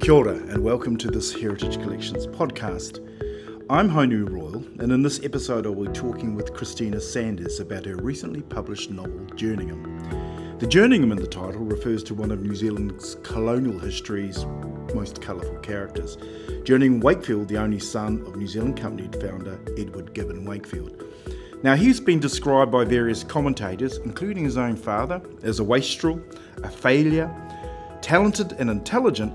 Kia ora, and welcome to this Heritage Collections podcast. I'm Hainu Royal, and in this episode, I will be talking with Christina Sanders about her recently published novel, Jerningham. The Jerningham in the title refers to one of New Zealand's colonial history's most colourful characters, Jerningham Wakefield, the only son of New Zealand Company founder Edward Gibbon Wakefield. Now, he's been described by various commentators, including his own father, as a wastrel, a failure, talented and intelligent,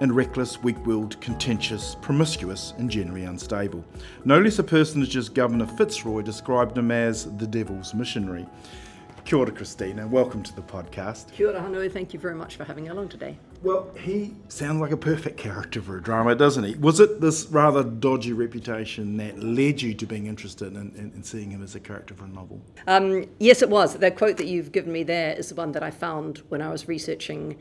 and reckless, weak willed, contentious, promiscuous, and generally unstable. No less a personage as Governor Fitzroy described him as the devil's missionary. Kia ora, Christina. Welcome to the podcast. Kia ora, Hanoi. Thank you very much for having me along today. Well, he sounds like a perfect character for a drama, doesn't he? Was it this rather dodgy reputation that led you to being interested in, in, in seeing him as a character for a novel? Um, yes, it was. The quote that you've given me there is the one that I found when I was researching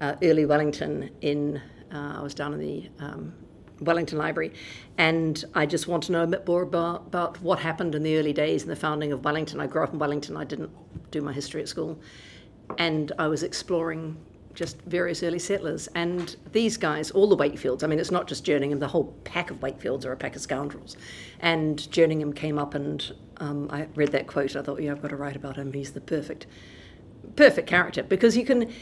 uh, early Wellington in uh, I was down in the um, Wellington Library, and I just want to know a bit more about, about what happened in the early days in the founding of Wellington. I grew up in Wellington, I didn't do my history at school, and I was exploring just various early settlers. And these guys, all the Wakefields, I mean, it's not just Jerningham, the whole pack of Wakefields are a pack of scoundrels. And Jerningham came up, and um, I read that quote. I thought, yeah, I've got to write about him. He's the perfect, perfect character because you can,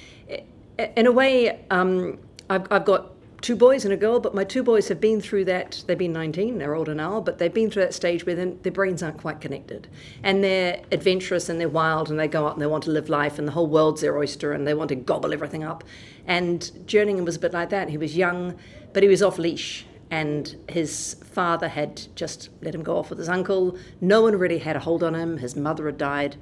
in a way, um, I've, I've got two boys and a girl, but my two boys have been through that. They've been 19, they're older now, but they've been through that stage where their brains aren't quite connected. And they're adventurous and they're wild and they go out and they want to live life and the whole world's their oyster and they want to gobble everything up. And Jerningham was a bit like that. He was young, but he was off leash. And his father had just let him go off with his uncle. No one really had a hold on him. His mother had died,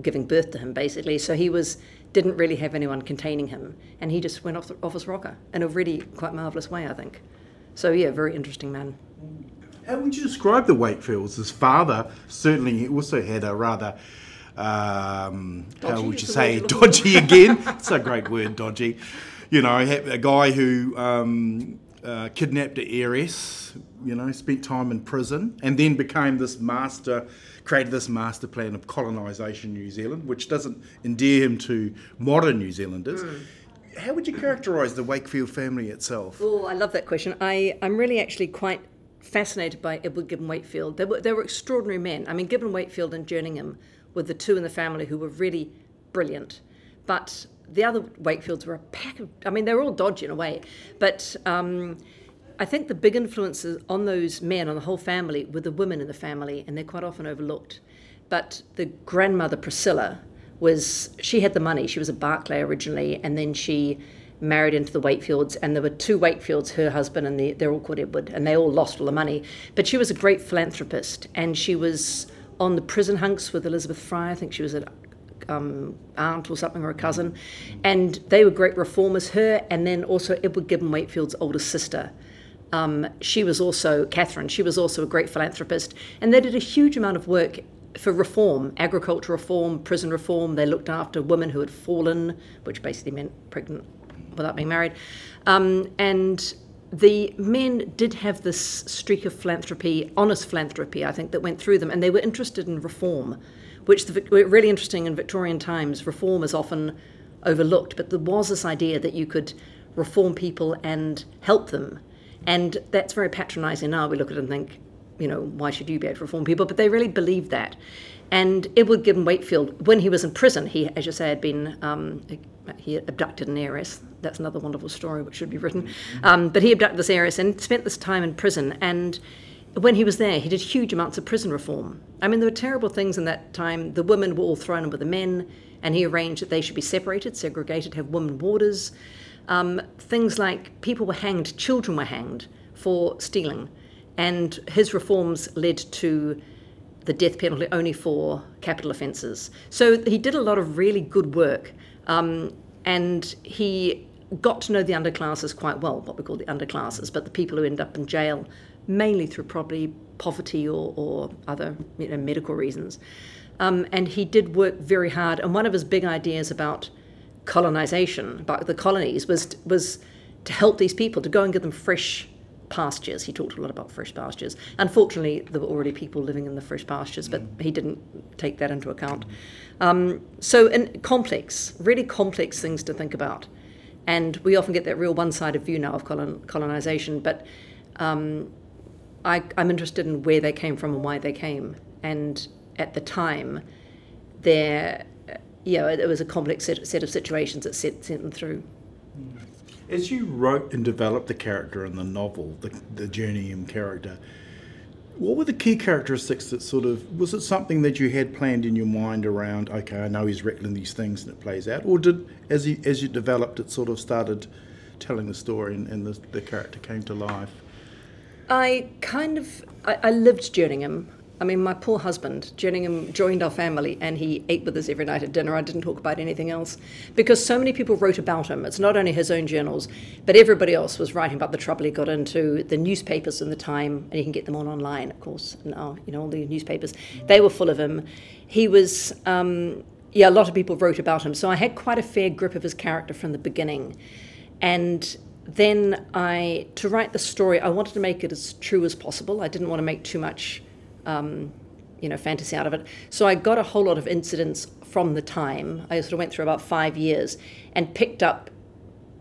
giving birth to him, basically. So he was didn't really have anyone containing him, and he just went off, the, off his rocker in a really quite marvellous way, I think. So, yeah, very interesting man. How would you describe the Wakefields? His father certainly also had a rather, um, how would you say, dodgy again? it's a great word, dodgy. You know, a guy who um, uh, kidnapped an heiress, you know, spent time in prison, and then became this master created this master plan of colonisation in New Zealand, which doesn't endear him to modern New Zealanders. Mm. How would you characterise the Wakefield family itself? Oh, I love that question. I, I'm really actually quite fascinated by Edward Gibbon Wakefield. They were, they were extraordinary men. I mean, Gibbon Wakefield and Jerningham were the two in the family who were really brilliant. But the other Wakefields were a pack of, I mean, they were all dodgy in a way. But um, I think the big influences on those men, on the whole family, were the women in the family, and they're quite often overlooked. But the grandmother, Priscilla, was, she had the money. She was a Barclay originally, and then she married into the Wakefields, and there were two Wakefields, her husband, and the, they're all called Edward, and they all lost all the money. But she was a great philanthropist, and she was on the prison hulks with Elizabeth Fry. I think she was an um, aunt or something or a cousin, and they were great reformers. Her and then also Edward Gibbon Wakefield's older sister um, she was also, Catherine, she was also a great philanthropist. And they did a huge amount of work for reform, agriculture reform, prison reform. They looked after women who had fallen, which basically meant pregnant without being married. Um, and the men did have this streak of philanthropy, honest philanthropy, I think, that went through them, and they were interested in reform, which the, really interesting in Victorian times. Reform is often overlooked, but there was this idea that you could reform people and help them and that's very patronising now. We look at it and think, you know, why should you be able to reform people? But they really believed that. And Edward Gibbon Wakefield, when he was in prison, he, as you say, had been um, he abducted an heiress. That's another wonderful story which should be written. Um, but he abducted this heiress and spent this time in prison. And when he was there, he did huge amounts of prison reform. I mean, there were terrible things in that time. The women were all thrown in with the men, and he arranged that they should be separated, segregated, have women warders. Um, things like people were hanged, children were hanged for stealing, and his reforms led to the death penalty only for capital offences. So he did a lot of really good work, um, and he got to know the underclasses quite well, what we call the underclasses, but the people who end up in jail mainly through probably poverty or, or other you know, medical reasons. Um, and he did work very hard. And one of his big ideas about colonization, about the colonies, was was to help these people to go and give them fresh pastures. He talked a lot about fresh pastures. Unfortunately, there were already people living in the fresh pastures, but he didn't take that into account. Um, so, in complex, really complex things to think about. And we often get that real one sided view now of colon, colonization, but um, I, I'm interested in where they came from and why they came. And at the time, there, you know, it was a complex set, set of situations that set, sent them through. Mm. As you wrote and developed the character in the novel, the, the Jerningham character, what were the key characteristics that sort of was it something that you had planned in your mind around? Okay, I know he's reckoning these things and it plays out, or did as he as you developed it, sort of started telling the story and, and the, the character came to life? I kind of I, I lived Jerningham. I mean, my poor husband, Jerningham, joined our family and he ate with us every night at dinner. I didn't talk about anything else because so many people wrote about him. It's not only his own journals, but everybody else was writing about the trouble he got into. The newspapers in the time, and you can get them all online, of course, now, you know, all the newspapers, they were full of him. He was, um, yeah, a lot of people wrote about him. So I had quite a fair grip of his character from the beginning. And then I, to write the story, I wanted to make it as true as possible. I didn't want to make too much um, you know, fantasy out of it. So I got a whole lot of incidents from the time. I sort of went through about five years and picked up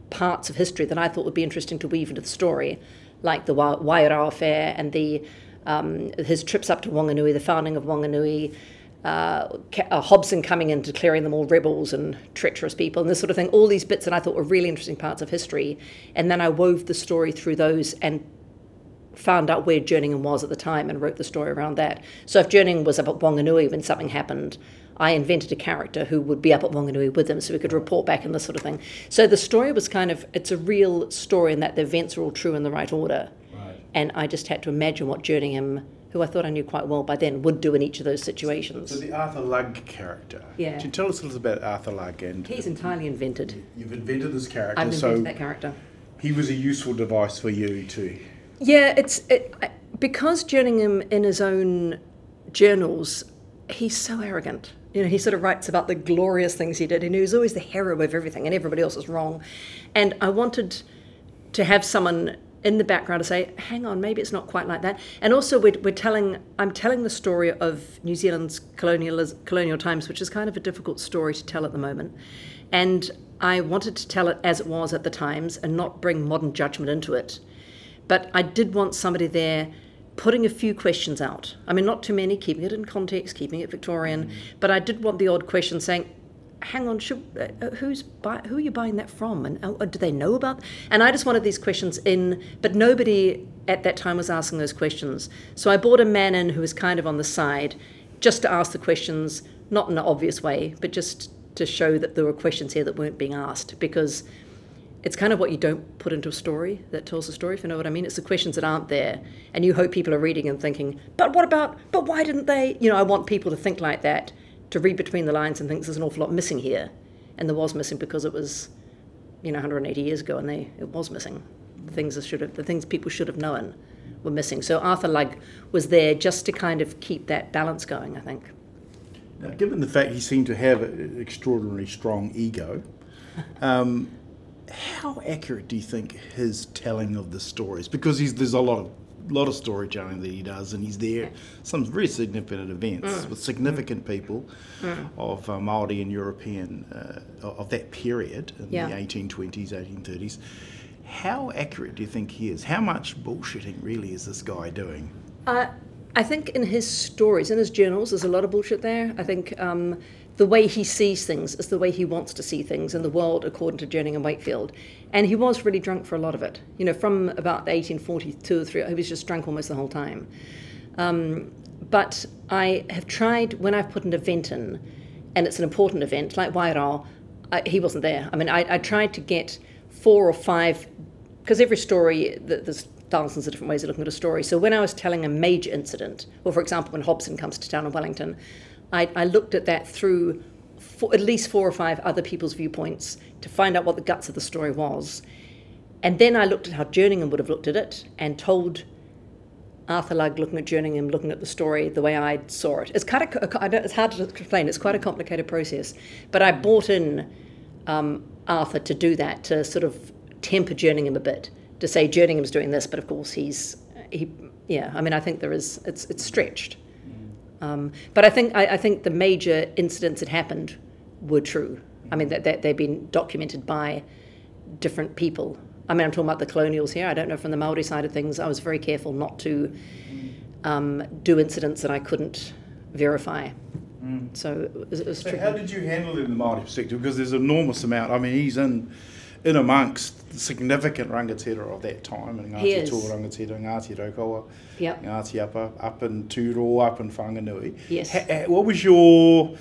parts of history that I thought would be interesting to weave into the story, like the Wairau affair and the um, his trips up to Wanganui, the founding of Wanganui, uh, uh, Hobson coming in declaring them all rebels and treacherous people and this sort of thing. All these bits that I thought were really interesting parts of history, and then I wove the story through those and found out where Jerningham was at the time and wrote the story around that. So if Jerningham was up at Wanganui when something happened, I invented a character who would be up at Wanganui with him so we could report back and this sort of thing. So the story was kind of, it's a real story in that the events are all true in the right order. Right. And I just had to imagine what Jerningham, who I thought I knew quite well by then, would do in each of those situations. So the Arthur Lugg character. Yeah. Can you tell us a little about Arthur Lugg? And He's entirely invented. You've invented this character. I've invented so that character. He was a useful device for you too. Yeah, it's it, because Jerningham in his own journals, he's so arrogant. You know, he sort of writes about the glorious things he did, and he was always the hero of everything, and everybody else is wrong. And I wanted to have someone in the background to say, "Hang on, maybe it's not quite like that." And also, we're, we're telling, I'm telling the story of New Zealand's colonial colonial times, which is kind of a difficult story to tell at the moment. And I wanted to tell it as it was at the times, and not bring modern judgment into it. But I did want somebody there putting a few questions out. I mean, not too many, keeping it in context, keeping it Victorian, mm. but I did want the odd question saying, hang on, should, uh, uh who's buy, who are you buying that from? And uh, do they know about? And I just wanted these questions in, but nobody at that time was asking those questions. So I brought a man in who was kind of on the side, just to ask the questions, not in an obvious way, but just to show that there were questions here that weren't being asked because it's kind of what you don't put into a story that tells a story, if you know what I mean. It's the questions that aren't there, and you hope people are reading and thinking, but what about, but why didn't they? You know, I want people to think like that, to read between the lines and think there's an awful lot missing here. And there was missing because it was, you know, 180 years ago, and they it was missing. The things that should have, the things people should have known were missing. So Arthur Lugg was there just to kind of keep that balance going, I think. Now, given the fact he seemed to have an extraordinarily strong ego, um, how accurate do you think his telling of the stories? Because there's a lot of lot of storytelling that he does, and he's there yeah. some very significant events mm. with significant mm. people mm. of uh, Maori and European uh, of that period in yeah. the 1820s, 1830s. How accurate do you think he is? How much bullshitting really is this guy doing? Uh, I think in his stories, in his journals, there's a lot of bullshit there. I think. Um, the way he sees things is the way he wants to see things in the world, according to Jerningham Wakefield. And he was really drunk for a lot of it. You know, from about 1842 or 3, he was just drunk almost the whole time. Um, but I have tried, when I've put an event in, and it's an important event, like Wairau, I, he wasn't there. I mean, I, I tried to get four or five, because every story, there's thousands of different ways of looking at a story. So when I was telling a major incident, or for example, when Hobson comes to town in Wellington, I, I looked at that through at least four or five other people's viewpoints to find out what the guts of the story was. And then I looked at how Jerningham would have looked at it and told Arthur Lugg looking at Jerningham, looking at the story the way I saw it. It's, kind of, it's hard to explain, it's quite a complicated process. But I brought in um, Arthur to do that, to sort of temper Jerningham a bit, to say Jerningham's doing this, but of course he's, he, yeah, I mean, I think there is, it's, it's stretched. Um, but I think I, I, think the major incidents that happened were true. I mean that, that they've been documented by different people. I mean, I'm talking about the colonials here. I don't know from the Maori side of things. I was very careful not to um, do incidents that I couldn't verify. Mm. So it was, it was so how did you handle it in the Maori perspective? Because there's an enormous amount. I mean, he's in in amongst the significant rangatira of that time, and Ngāti Toa Rangatira, Ngāti Raukawa, yep. Ngāti Apa, up in Turo, up in Whanganui. Yes. Ha, what was your,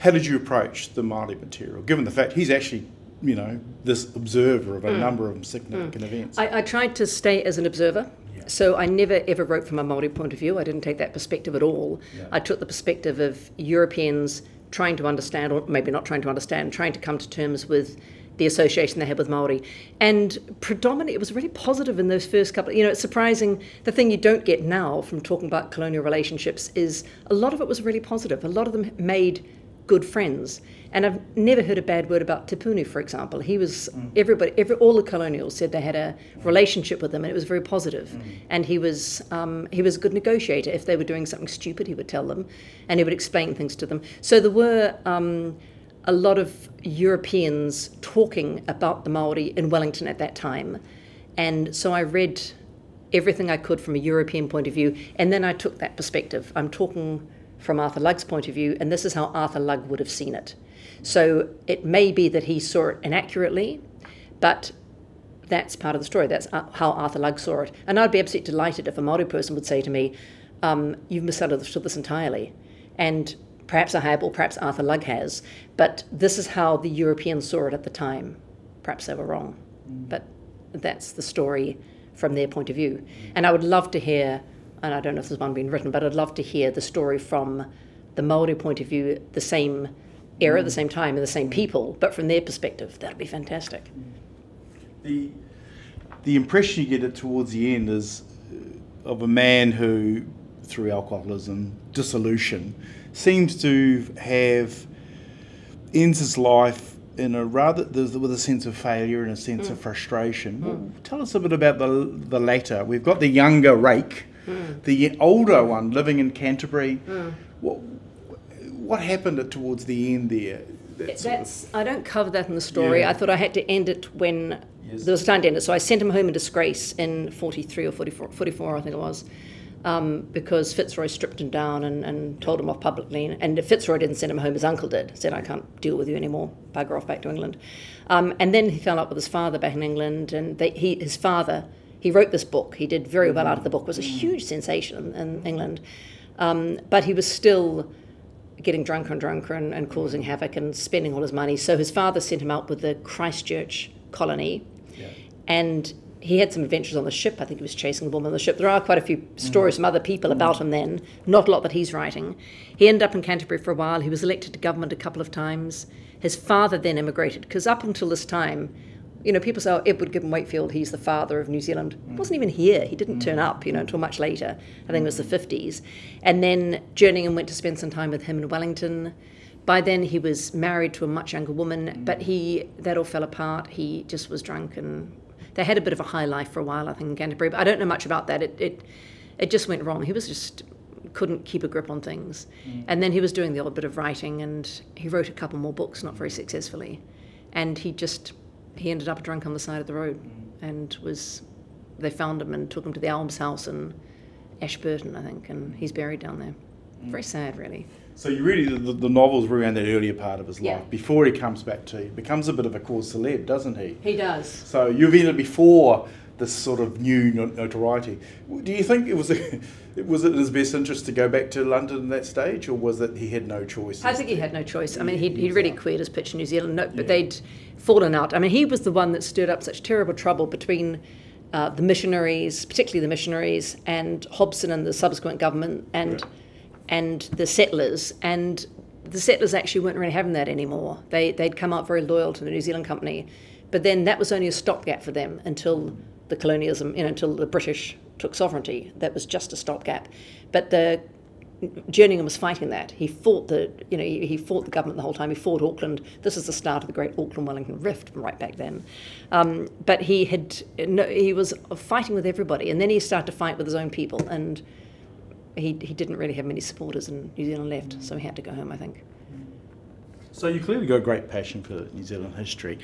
how did you approach the Māori material, given the fact he's actually you know, this observer of a mm. number of significant mm. events. I, I, tried to stay as an observer. Yeah. So I never ever wrote from a Maori point of view. I didn't take that perspective at all. Yeah. I took the perspective of Europeans trying to understand, or maybe not trying to understand, trying to come to terms with the association they had with Maori, and predominantly it was really positive in those first couple. You know, it's surprising. The thing you don't get now from talking about colonial relationships is a lot of it was really positive. A lot of them made good friends. And I've never heard a bad word about Te Puni, for example. He was mm. everybody, every all the colonials said they had a relationship with him, and it was very positive. Mm. And he was um, he was a good negotiator. If they were doing something stupid, he would tell them, and he would explain things to them. So there were um, a lot of Europeans talking about the Maori in Wellington at that time, and so I read everything I could from a European point of view, and then I took that perspective. I'm talking from Arthur Lugg's point of view, and this is how Arthur Lugg would have seen it. So it may be that he saw it inaccurately, but that's part of the story. That's how Arthur Lugg saw it. And I'd be absolutely delighted if a Māori person would say to me, um, You've misunderstood this entirely. And perhaps I have, or perhaps Arthur Lugg has, but this is how the Europeans saw it at the time. Perhaps they were wrong. Mm. But that's the story from their point of view. And I would love to hear, and I don't know if there's one being written, but I'd love to hear the story from the Maori point of view, the same era at the same time and the same people, but from their perspective, that'd be fantastic. The the impression you get towards the end is uh, of a man who, through alcoholism, dissolution, seems to have ends his life in a rather with a sense of failure and a sense mm. of frustration. Mm. Well, tell us a bit about the the latter. We've got the younger rake, mm. the older one living in Canterbury. Mm. What what happened towards the end there? That That's of, I don't cover that in the story. Yeah. I thought I had to end it when yes. there was time to end it. So I sent him home in disgrace in 43 or 44, 44 I think it was. Um, because Fitzroy stripped him down and, and told him off publicly. And if Fitzroy didn't send him home, his uncle did. Said, I can't deal with you anymore. Bugger off back to England. Um, and then he fell up with his father back in England. And they, he, his father, he wrote this book. He did very well out of the book. It was a huge sensation in, in England. Um, but he was still getting drunker and drunker and, and causing havoc and spending all his money. So his father sent him out with the Christchurch colony, yeah. and he had some adventures on the ship. I think he was chasing a woman on the ship. There are quite a few stories from other people about him then, not a lot that he's writing. He ended up in Canterbury for a while. He was elected to government a couple of times. His father then immigrated, because up until this time, you know, people say, oh, Edward Gibbon Wakefield, he's the father of New Zealand. Mm. wasn't even here. He didn't turn up, you know, until much later. I think it was the 50s. And then Jerningham went to spend some time with him in Wellington. By then, he was married to a much younger woman, mm. but he that all fell apart. He just was drunk, and they had a bit of a high life for a while, I think, in Canterbury. But I don't know much about that. It it, it just went wrong. He was just couldn't keep a grip on things. Mm. And then he was doing the odd bit of writing, and he wrote a couple more books, not very successfully. And he just he ended up drunk on the side of the road and was they found him and took him to the almshouse in Ashburton, I think, and he's buried down there. Very sad, really. So you really the, the novel's were around that earlier part of his yeah. life before he comes back to becomes a bit of a cause celeb, doesn't he? He does. So you've ended before this sort of new notoriety. Do you think it was a, was it in his best interest to go back to London at that stage, or was it he had no choice? I think he had no choice. I mean, he'd, he'd really quit his pitch in New Zealand, no, but yeah. they'd fallen out. I mean, he was the one that stirred up such terrible trouble between uh, the missionaries, particularly the missionaries, and Hobson and the subsequent government, and and the settlers. And the settlers actually weren't really having that anymore. They they'd come out very loyal to the New Zealand company, but then that was only a stopgap for them until the colonialism, you know, until the British took sovereignty. That was just a stopgap. But the Jerningham was fighting that. He fought the, you know, he, fought the government the whole time. He fought Auckland. This is the start of the Great Auckland-Wellington Rift right back then. Um, but he had, no, he was fighting with everybody, and then he started to fight with his own people, and he he didn't really have many supporters in New Zealand left, so he had to go home, I think. So you clearly got a great passion for New Zealand history.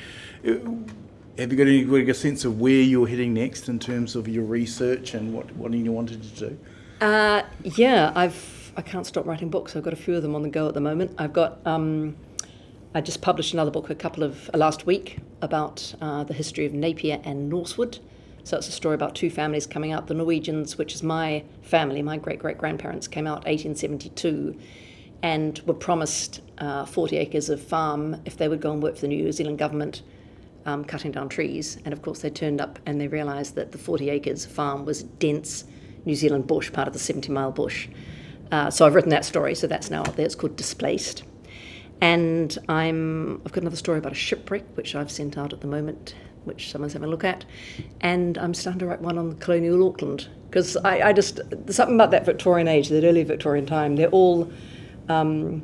have you got any got a sense of where you're heading next in terms of your research and what what you wanted to do? Uh, yeah, I've I can't stop writing books. I've got a few of them on the go at the moment. I've got um, I just published another book a couple of uh, last week about uh, the history of Napier and Norsewood. So it's a story about two families coming out. The Norwegians, which is my family, my great great grandparents, came out 1872 and were promised uh, 40 acres of farm if they would go and work for the New Zealand government um, cutting down trees. And of course, they turned up and they realised that the 40 acres farm was dense New Zealand bush, part of the 70 mile bush. Uh, so I've written that story, so that's now out there. It's called Displaced. And I'm, I've got another story about a shipwreck, which I've sent out at the moment, which someone's having a look at. And I'm starting to write one on colonial Auckland, because I, I, just, there's something about that Victorian age, that early Victorian time, they're all, um,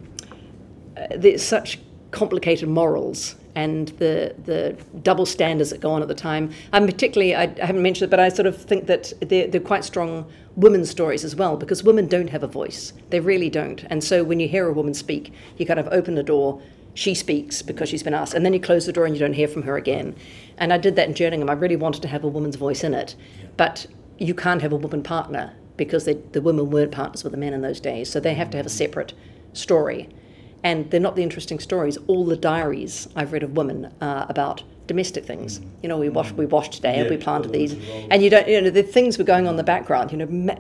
there's such complicated morals and the the double standards that go on at the time. And particularly, I, I haven't mentioned it, but I sort of think that they're, they're quite strong women's stories as well because women don't have a voice. They really don't. And so when you hear a woman speak, you kind of open the door. She speaks because she's been asked, and then you close the door and you don't hear from her again. And I did that in Jerningham. I really wanted to have a woman's voice in it, but you can't have a woman partner because they, the women weren't partners with the men in those days. So they have to have a separate story and they're not the interesting stories. All the diaries I've read of women uh, about domestic things. Mm. You know, we washed, we washed today, yeah, we planted these, and you don't, you know, the things were going on in the background. You know, me,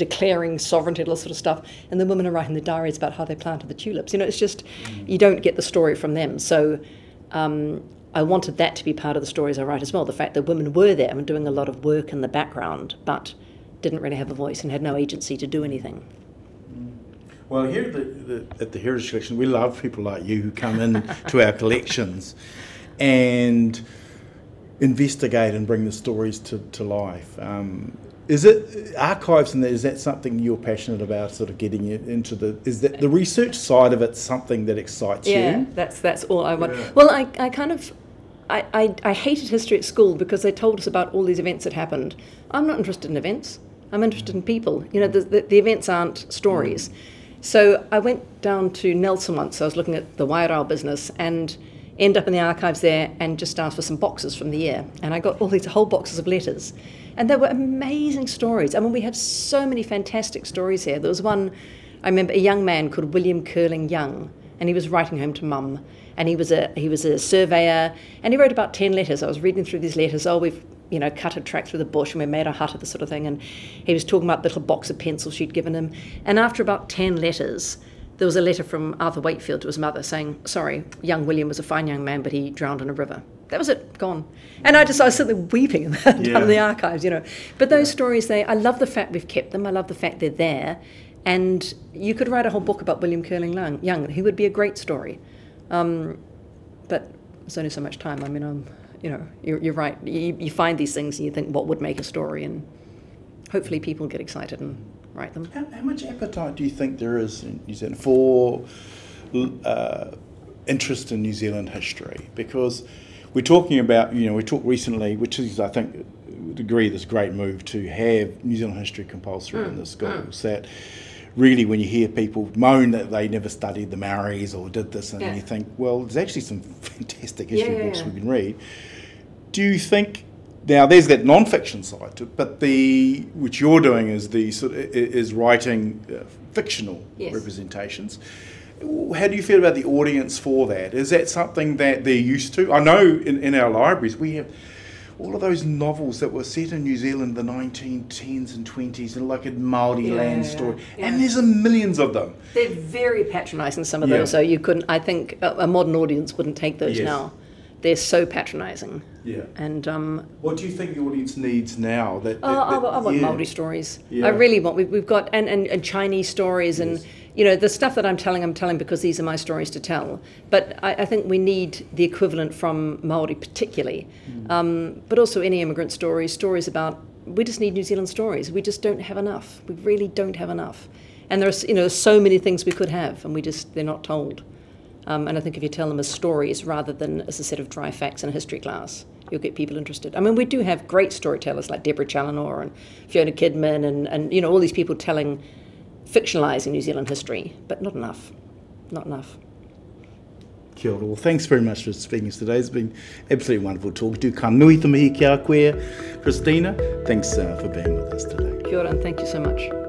declaring sovereignty, all this sort of stuff, and the women are writing the diaries about how they planted the tulips. You know, it's just mm. you don't get the story from them. So. Um, I wanted that to be part of the stories I write as well. The fact that women were there and doing a lot of work in the background, but didn't really have a voice and had no agency to do anything. Well, here at the, the, at the Heritage Collection, we love people like you who come in to our collections and investigate and bring the stories to, to life. Um, is it archives and is that something you're passionate about? Sort of getting into the is that the research side of it something that excites yeah, you? Yeah, that's that's all I want. Yeah. Well, I, I kind of I, I, I hated history at school because they told us about all these events that happened. I'm not interested in events. I'm interested in people. You know, the, the, the events aren't stories. Mm. So I went down to Nelson once. I was looking at the Wairau business and end up in the archives there and just asked for some boxes from the year. And I got all these whole boxes of letters. And there were amazing stories. I mean, we have so many fantastic stories here. There was one, I remember a young man called William Curling Young, and he was writing home to mum. And he was a he was a surveyor, and he wrote about ten letters. I was reading through these letters. Oh, we've you know, cut a track through the bush and we made a hut of this sort of thing. And he was talking about the little box of pencils she'd given him. And after about 10 letters, there was a letter from Arthur Wakefield to his mother saying, Sorry, young William was a fine young man, but he drowned in a river. That was it, gone. And I just, I was sitting there weeping in the, yeah. in the archives, you know. But those stories, they, I love the fact we've kept them. I love the fact they're there. And you could write a whole book about William Curling Young. He would be a great story. Um, but there's only so much time. I mean, I'm you know, you're, you're right. You, you find these things and you think, what would make a story? And hopefully people get excited and write them. How, how much appetite do you think there is in New Zealand for uh, interest in New Zealand history? Because we're talking about, you know, we talked recently, which is, I think, would agree, this great move to have New Zealand history compulsory mm. in the schools. Mm. That really, when you hear people moan that they never studied the Maoris or did this, and yeah. you think, well, there's actually some fantastic history yeah, books yeah. we can read do you think now there's that non-fiction side to it, but the which you're doing is the sort of, is writing uh, fictional yes. representations. How do you feel about the audience for that? Is that something that they're used to? I know in, in our libraries we have all of those novels that were set in New Zealand in the 1910s and 20s and like a Maori yeah, land yeah, story, yeah. and there's a millions of them. They're very patronising, some of them, so you couldn't. I think a, a modern audience wouldn't take those yes. now they're so patronising. Yeah. And um, what do you think the audience needs now? That, that, oh, that, I, I, want yeah. Maori stories. Yeah. I really want. We've, we've got and, and, and Chinese stories yes. and you know the stuff that I'm telling. I'm telling because these are my stories to tell. But I, I think we need the equivalent from Maori particularly, mm. um, but also any immigrant stories. Stories about we just need New Zealand stories. We just don't have enough. We really don't have enough. And there's you know so many things we could have, and we just they're not told. Um, and I think if you tell them as stories rather than as a set of dry facts in a history class, you'll get people interested. I mean, we do have great storytellers like Deborah Challinor and Fiona Kidman and, and you know all these people telling, fictionalising New Zealand history, but not enough, not enough. Kia ora. Well, thanks very much for speaking to us today. It's been absolutely wonderful talk. Do ka nui te mihi kia koe, Christina. Thanks uh, for being with us today. Kia ora and thank you so much.